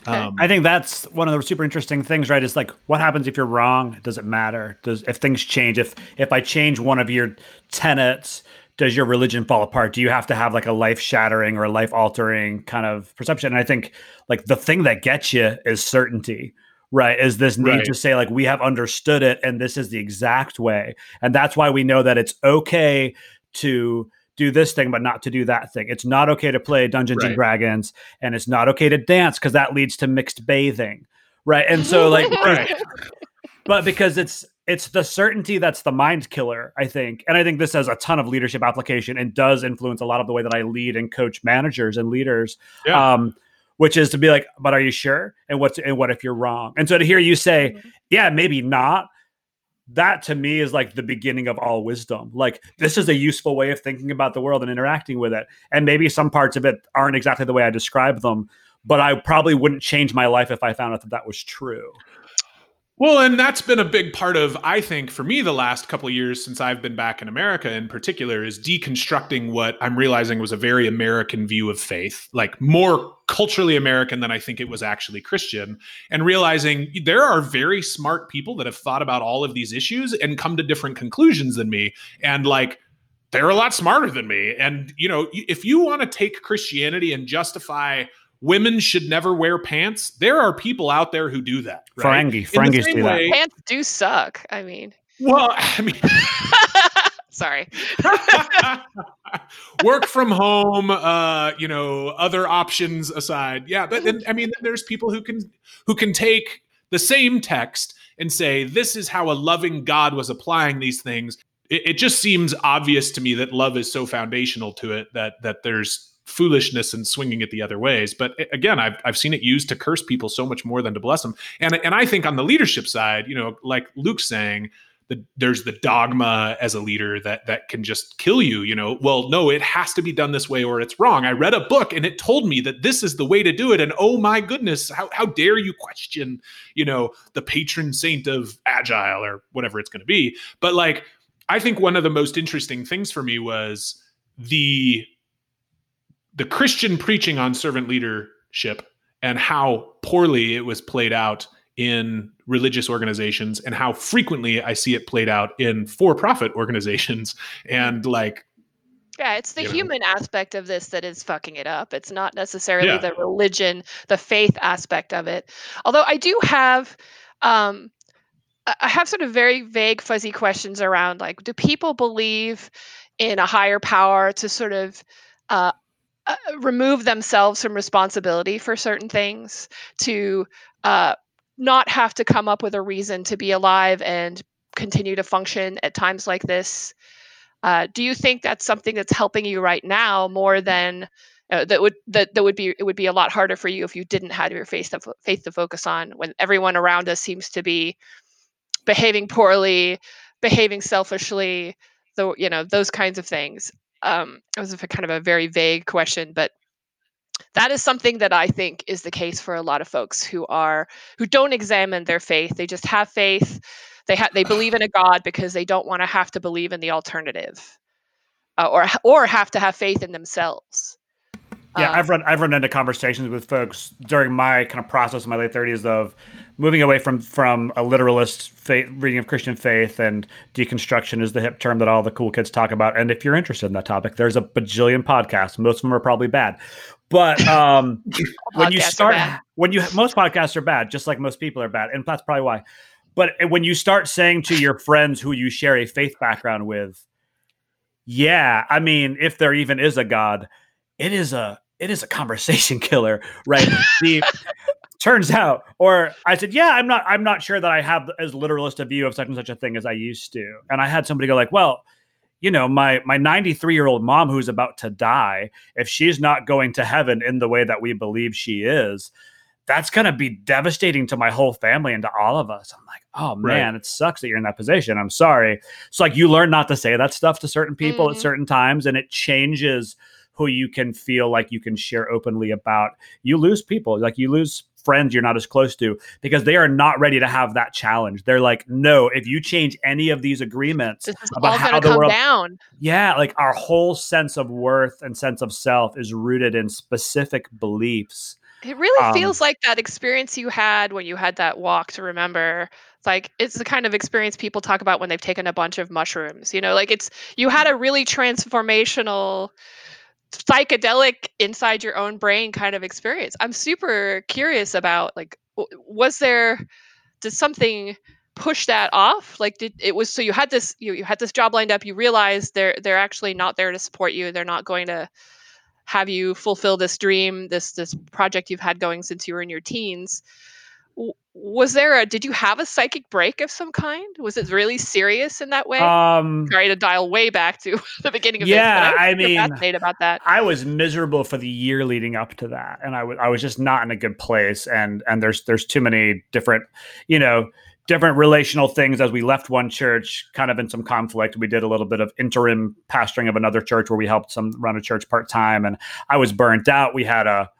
Okay. Um, I think that's one of the super interesting things, right? Is like what happens if you're wrong? Does it matter? Does if things change? If if I change one of your tenets, does your religion fall apart? Do you have to have like a life shattering or a life altering kind of perception? And I think like the thing that gets you is certainty right is this need right. to say like we have understood it and this is the exact way and that's why we know that it's okay to do this thing but not to do that thing. It's not okay to play Dungeons right. and Dragons and it's not okay to dance because that leads to mixed bathing. Right. And so like right. but because it's it's the certainty that's the mind killer, I think. And I think this has a ton of leadership application and does influence a lot of the way that I lead and coach managers and leaders. Yeah. Um, which is to be like, but are you sure? And what's and what if you're wrong? And so to hear you say, mm-hmm. yeah, maybe not, that to me is like the beginning of all wisdom. Like this is a useful way of thinking about the world and interacting with it. And maybe some parts of it aren't exactly the way I describe them, but I probably wouldn't change my life if I found out that that was true. Well, and that's been a big part of, I think, for me, the last couple of years since I've been back in America in particular, is deconstructing what I'm realizing was a very American view of faith, like more culturally American than I think it was actually Christian, and realizing there are very smart people that have thought about all of these issues and come to different conclusions than me. And like, they're a lot smarter than me. And, you know, if you want to take Christianity and justify women should never wear pants. There are people out there who do that. Right? Ferengi, Ferengis do way. Pants do suck. I mean, well, I mean, sorry. Work from home, uh, you know, other options aside. Yeah, but then, I mean, there's people who can who can take the same text and say this is how a loving God was applying these things. It, it just seems obvious to me that love is so foundational to it that that there's foolishness and swinging it the other ways. But again, I've, I've seen it used to curse people so much more than to bless them. And, and I think on the leadership side, you know, like Luke's saying, the, there's the dogma as a leader that that can just kill you you know well no it has to be done this way or it's wrong i read a book and it told me that this is the way to do it and oh my goodness how, how dare you question you know the patron saint of agile or whatever it's going to be but like i think one of the most interesting things for me was the the Christian preaching on servant leadership and how poorly it was played out in religious organizations and how frequently I see it played out in for-profit organizations and like yeah, it's the human know. aspect of this that is fucking it up. It's not necessarily yeah. the religion, the faith aspect of it. Although I do have um I have sort of very vague fuzzy questions around like do people believe in a higher power to sort of uh, uh, remove themselves from responsibility for certain things to uh, not have to come up with a reason to be alive and continue to function at times like this. Uh, do you think that's something that's helping you right now more than uh, that would that, that would be it would be a lot harder for you if you didn't have your faith to, faith to focus on when everyone around us seems to be behaving poorly behaving selfishly the you know those kinds of things um, it was kind of a very vague question, but that is something that I think is the case for a lot of folks who are who don't examine their faith. They just have faith. They have they believe in a God because they don't want to have to believe in the alternative, uh, or or have to have faith in themselves. Yeah, um, I've run I've run into conversations with folks during my kind of process in my late thirties of moving away from from a literalist faith, reading of Christian faith and deconstruction is the hip term that all the cool kids talk about. And if you're interested in that topic, there's a bajillion podcasts. Most of them are probably bad, but um, when you start, when you most podcasts are bad, just like most people are bad, and that's probably why. But when you start saying to your friends who you share a faith background with, yeah, I mean, if there even is a God, it is a it is a conversation killer, right? the turns out or i said yeah i'm not i'm not sure that i have as literalist a view of such and such a thing as i used to and i had somebody go like well you know my my 93 year old mom who's about to die if she's not going to heaven in the way that we believe she is that's going to be devastating to my whole family and to all of us. I'm like, oh man, right. it sucks that you're in that position. I'm sorry. It's like you learn not to say that stuff to certain people mm-hmm. at certain times, and it changes who you can feel like you can share openly about. You lose people, like you lose friends you're not as close to because they are not ready to have that challenge. They're like, no, if you change any of these agreements about how the world, down. yeah, like our whole sense of worth and sense of self is rooted in specific beliefs it really um, feels like that experience you had when you had that walk to remember. It's like it's the kind of experience people talk about when they've taken a bunch of mushrooms. You know, like it's you had a really transformational psychedelic inside your own brain kind of experience. I'm super curious about like was there did something push that off? Like did it was so you had this you, you had this job lined up, you realized they're they're actually not there to support you. They're not going to have you fulfill this dream, this this project you've had going since you were in your teens. Was there a? Did you have a psychic break of some kind? Was it really serious in that way? Um, Sorry to dial way back to the beginning of yeah, this. I, I mean, fascinated about that. I was miserable for the year leading up to that, and I was I was just not in a good place. And and there's there's too many different, you know different relational things as we left one church kind of in some conflict we did a little bit of interim pastoring of another church where we helped some run a church part-time and i was burnt out we had a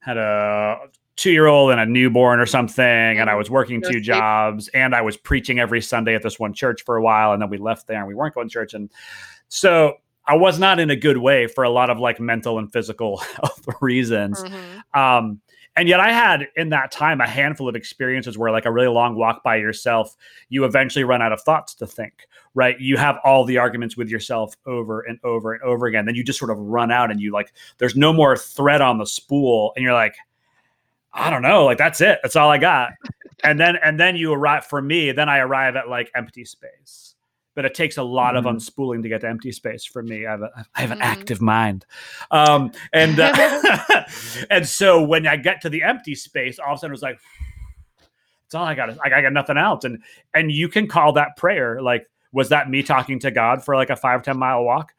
had a two year old and a newborn or something and i was working two jobs and i was preaching every sunday at this one church for a while and then we left there and we weren't going to church and so i was not in a good way for a lot of like mental and physical health reasons mm-hmm. um and yet I had in that time a handful of experiences where like a really long walk by yourself, you eventually run out of thoughts to think, right? You have all the arguments with yourself over and over and over again. Then you just sort of run out and you like there's no more thread on the spool and you're like I don't know, like that's it. That's all I got. and then and then you arrive for me, then I arrive at like empty space but it takes a lot mm-hmm. of unspooling to get to empty space for me. I have, a, I have an mm-hmm. active mind, um, and uh, and so when I get to the empty space, all of a sudden it was like, it's all I got. I got nothing else, and and you can call that prayer. Like, was that me talking to God for like a five ten mile walk?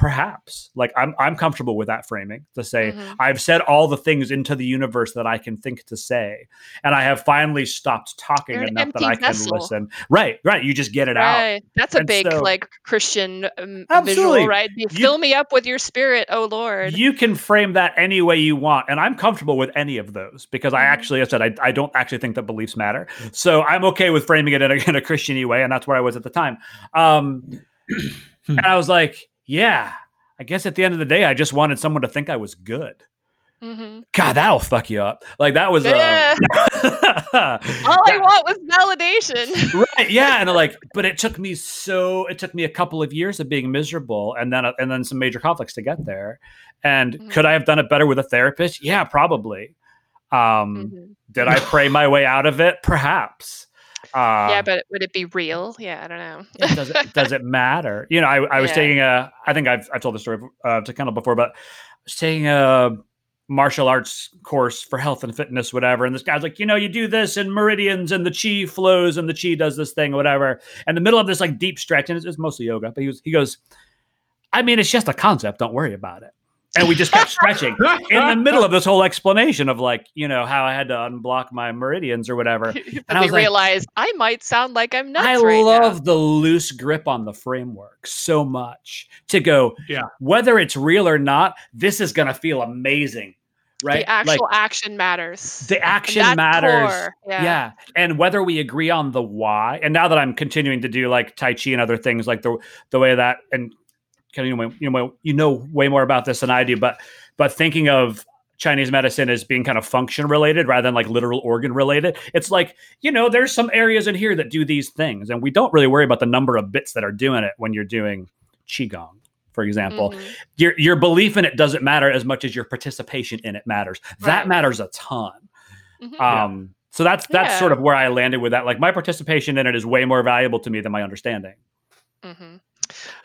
Perhaps. Like i'm i'm comfortable with that framing to say mm-hmm. i've said all the things into the universe that i can think to say and i have finally stopped talking You're enough that i can vessel. listen. Right right. You just get it right. out that's a and big so, like christian um, visual right? You, fill me up with your spirit oh lord. You can frame that any way you want and i'm comfortable with any of those because mm-hmm. i actually i said I, I don't actually think that beliefs matter. So i'm okay with framing it in a, in a christian way and that's where i was at the time. Um and i was like yeah, I guess at the end of the day, I just wanted someone to think I was good. Mm-hmm. God, that'll fuck you up. Like that was. Uh, yeah. Uh, All I want was validation. right? Yeah, and like, but it took me so. It took me a couple of years of being miserable, and then uh, and then some major conflicts to get there. And mm-hmm. could I have done it better with a therapist? Yeah, probably. Um, mm-hmm. Did I pray my way out of it? Perhaps. Uh, yeah, but would it be real? Yeah, I don't know. does it does it matter? You know, I, I was yeah. taking a. I think I've I've told the story uh, to Kendall before, but I was taking a martial arts course for health and fitness, whatever. And this guy's like, you know, you do this and meridians, and the chi flows, and the chi does this thing, whatever. And the middle of this like deep stretch, and it's, it's mostly yoga. But he was he goes, I mean, it's just a concept. Don't worry about it and we just kept stretching in the middle of this whole explanation of like you know how I had to unblock my meridians or whatever. And I realized like, I might sound like I'm nuts. I right love now. the loose grip on the framework so much to go. Yeah, whether it's real or not, this is going to feel amazing. Right, the actual like, action matters. The action matters. Yeah. yeah, and whether we agree on the why. And now that I'm continuing to do like Tai Chi and other things, like the the way that and kind of you know, you know you know way more about this than I do, but but thinking of Chinese medicine as being kind of function related rather than like literal organ related. It's like, you know, there's some areas in here that do these things, and we don't really worry about the number of bits that are doing it when you're doing Qigong, for example. Mm-hmm. Your, your belief in it doesn't matter as much as your participation in it matters. Right. That matters a ton. Mm-hmm. Um, yeah. So that's that's yeah. sort of where I landed with that. Like my participation in it is way more valuable to me than my understanding. Mm-hmm.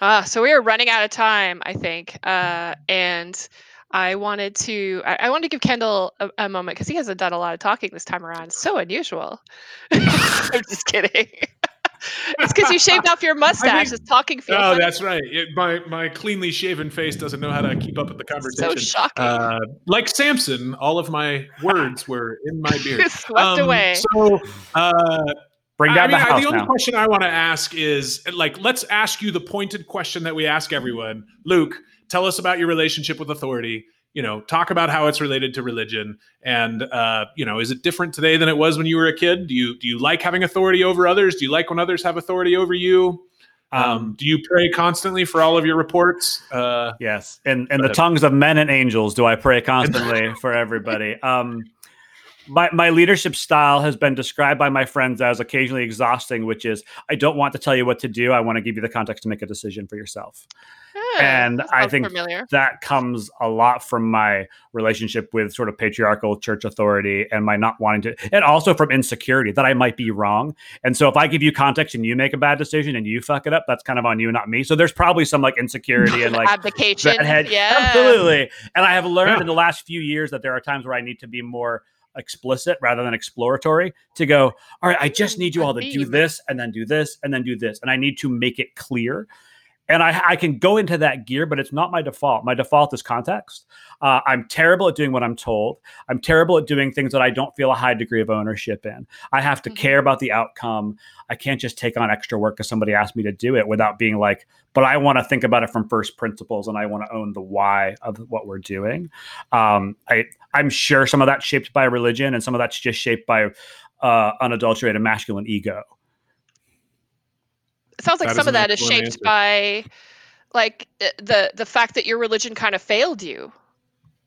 Uh, so we are running out of time, I think. Uh, and I wanted to I, I wanted to give Kendall a, a moment because he hasn't done a lot of talking this time around. So unusual. I'm just kidding. it's because you shaved off your mustache. think- It's talking feel. Oh, funny. that's right. It, my my cleanly shaven face doesn't know how to keep up with the conversation. so shocking. Uh, like Samson, all of my words were in my beard. Swept Um, away. So, uh, Bring I down mean, the I- house the only now. question I want to ask is like, let's ask you the pointed question that we ask everyone. Luke, tell us about your relationship with authority. You know, talk about how it's related to religion, and uh, you know, is it different today than it was when you were a kid? Do you do you like having authority over others? Do you like when others have authority over you? Um, Um, do you pray constantly for all of your reports? Uh, Yes, and and the tongues of men and angels, do I pray constantly for everybody? Um, my my leadership style has been described by my friends as occasionally exhausting, which is I don't want to tell you what to do. I want to give you the context to make a decision for yourself. Yeah, and that I think familiar. That comes a lot from my relationship with sort of patriarchal church authority and my not wanting to, and also from insecurity that I might be wrong. And so if I give you context and you make a bad decision and you fuck it up, that's kind of on you, not me. So there's probably some like insecurity and like abdication. head. Yeah, Absolutely. And I have learned Yeah. in the last few years that there are times where I need to be more explicit rather than exploratory to go, all right, I just need you all to do this and then do this and then do this. And I need to make it clear. And I, I can go into that gear, but it's not my default. My default is context. Uh, I'm terrible at doing what I'm told. I'm terrible at doing things that I don't feel a high degree of ownership in. I have to Mhm. care about the outcome. I can't just take on extra work because somebody asked me to do it without being like, but I want to think about it from first principles and I want to own the why of what we're doing. Um, I, I'm sure some of that's shaped by religion and some of that's just shaped by uh, unadulterated masculine ego. It sounds like That some of that is shaped answer. by like the the fact that your religion kind of failed you.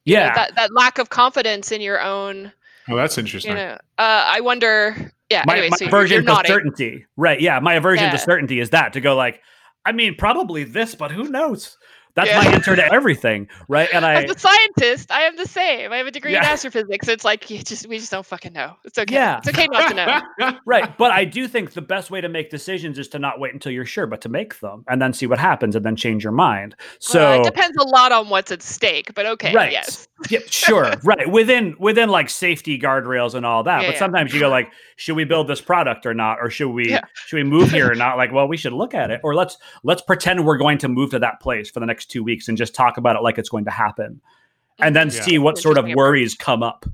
You know, Yeah. that that lack of confidence in your own. oh, that's interesting. You know, uh, I wonder. Yeah. my, anyway, my so aversion to certainty. Right. Yeah. My aversion Yeah. to certainty is that to go like, I mean, probably this, but who knows? That's Yeah. my answer to everything. Right. And I, As a scientist, I am the same. I have a degree in Yeah. astrophysics. It's like you just we just don't fucking know. It's okay. Yeah. It's okay not to know. right. But I do think the best way to make decisions is to not wait until you're sure, but to make them and then see what happens and then change your mind. So Well, it depends a lot on what's at stake, but okay. Right. Yes. yeah, sure. Right. Within within like safety guardrails and all that. Yeah, but yeah. sometimes you go like, should we build this product or not? Or should we Yeah. should we move here or not? Like, well, we should look at it. Or let's let's pretend we're going to move to that place for the next two weeks and just talk about it like it's going to happen. And then Yeah. see what sort of Interesting worries come up.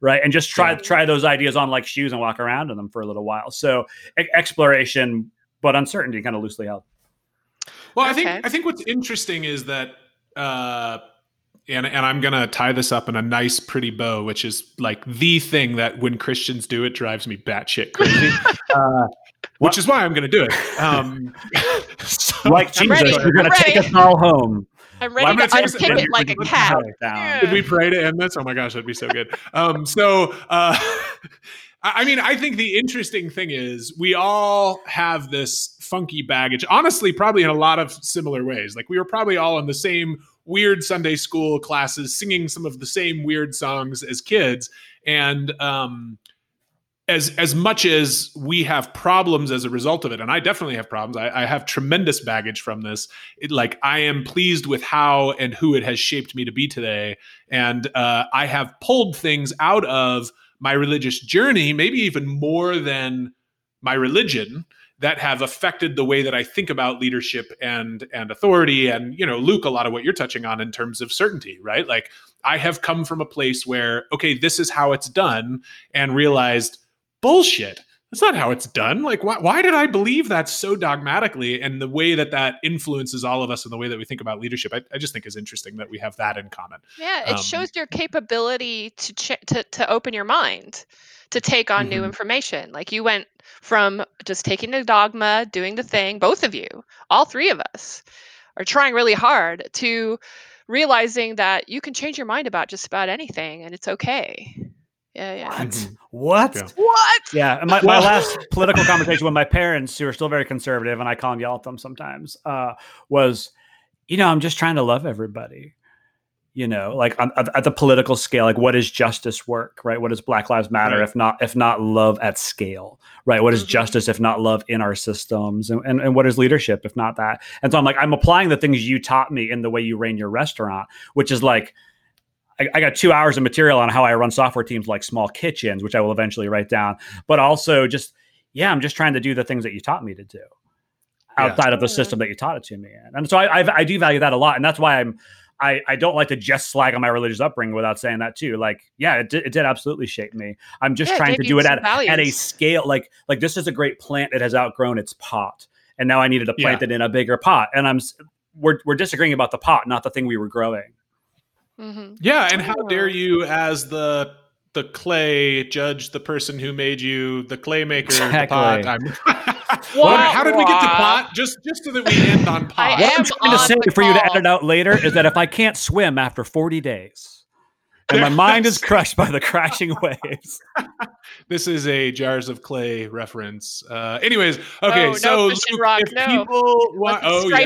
Right. And just try Yeah. try those ideas on like shoes and walk around in them for a little while. So e- exploration, but uncertainty kind of loosely held. Well, I think I think what's interesting is that, uh, and and I'm gonna tie this up in a nice, pretty bow, which is like the thing that when Christians do it drives me batshit crazy. uh, which is why I'm gonna do it. Um, so like Jesus, you're gonna take ready. us all home. I'm Well, ready I'm gonna to take unpick it like a cat. Yeah. Did we pray to end this? Oh my gosh, that'd be so good. Um, so, uh, I I mean, I think the interesting thing is we all have this funky baggage. Honestly, probably in a lot of similar ways. Like we were probably all in the same weird Sunday school classes, singing some of the same weird songs as kids, and um, as as much as we have problems as a result of it, and I definitely have problems. I, I have tremendous baggage from this. It, like I am pleased with how and who it has shaped me to be today, and uh, I have pulled things out of my religious journey, maybe even more than my religion, that have affected the way that I think about leadership and and authority. And you know, Luke, a lot of what you're touching on in terms of certainty, right? Like I have come from a place where okay, this is how it's done, and realized bullshit. That's not how it's done. Like, why, why did I believe that so dogmatically? And the way that that influences all of us and the way that we think about leadership, I, I just think is interesting that we have that in common. Yeah, it Um, shows your capability to, ch- to to open your mind to take on new Mhm. information. Like you went from just taking the dogma, doing the thing, both of you, all three of us are trying really hard to realizing that you can change your mind about just about anything and it's okay. Yeah, yeah. What? Mhm. What? Yeah. What? Yeah, and my, my last political conversation with my parents, who are still very conservative, and I call them yell at them sometimes, uh, was, you know, I'm just trying to love everybody. You know, like on, at, at the political scale, like what is justice work, right? What does Black Lives Matter Right. if not if not love at scale, right? What is Mhm. justice if not love in our systems, and, and and what is leadership if not that? And so I'm like, I'm applying the things you taught me in the way you ran your restaurant, which is like I, I got two hours of material on how I run software teams like small kitchens, which I will eventually write down. But also just yeah, I'm just trying to do the things that you taught me to do Yeah. outside of the Yeah. system that you taught it to me in. And so I, I, I do value that a lot. And that's why I'm, I, I don't like to just slag on my religious upbringing without saying that too. Like, yeah, it did, it did absolutely shape me. I'm just Yeah, trying to do it at, at a scale. Like, like this is a great plant that has outgrown its pot. And now I needed to plant Yeah. it in a bigger pot. And I'm, we're, we're disagreeing about the pot, not the thing we were growing. Mhm. Yeah, and how dare Oh. you, as the the clay, judge the person who made you the clay maker? Exactly. The pot. I'm- Wah, how did we get to pot? Just just so that we end on pot. I What I'm trying to say the for you to call. edit out later is that if I can't swim after 40 days and my mind is crushed by the crashing waves, This is a jars of clay reference. Uh, anyways, okay, Oh, no so Christian Luke, rock, if no. people want, Let's oh yeah,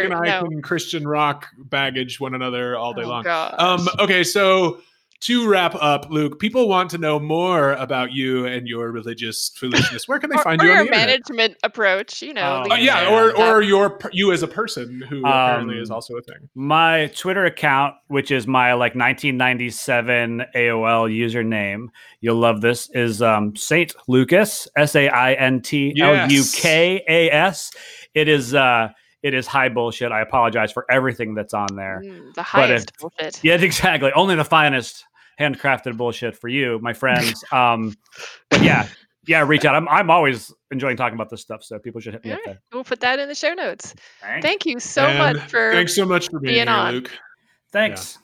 Luke and I no. can Christian rock baggage one another all day Oh, long. gosh. Um, okay, so to wrap up, Luke, people want to know more about you and your religious foolishness. Where can they or, find or you your on the internet? management approach, you know. Oh, Uh, yeah, Yeah. or or your you as a person who apparently Um, is also a thing. my Twitter account, which is my like 1997 AOL username, you'll love this, is um, Saint Lukas, S A I N T L U K A S. It is uh, it is high bullshit. I apologize for everything that's on there. Mm, the highest it- bullshit. Yeah, exactly. Only the finest handcrafted bullshit for you, my friends. um, but yeah, yeah, reach out. I'm I'm always enjoying talking about this stuff, so people should hit me All up right. there. We'll put that in the show notes. Thanks. Thank you so And much for thanks so much for being, being here, on. Luke. Thanks.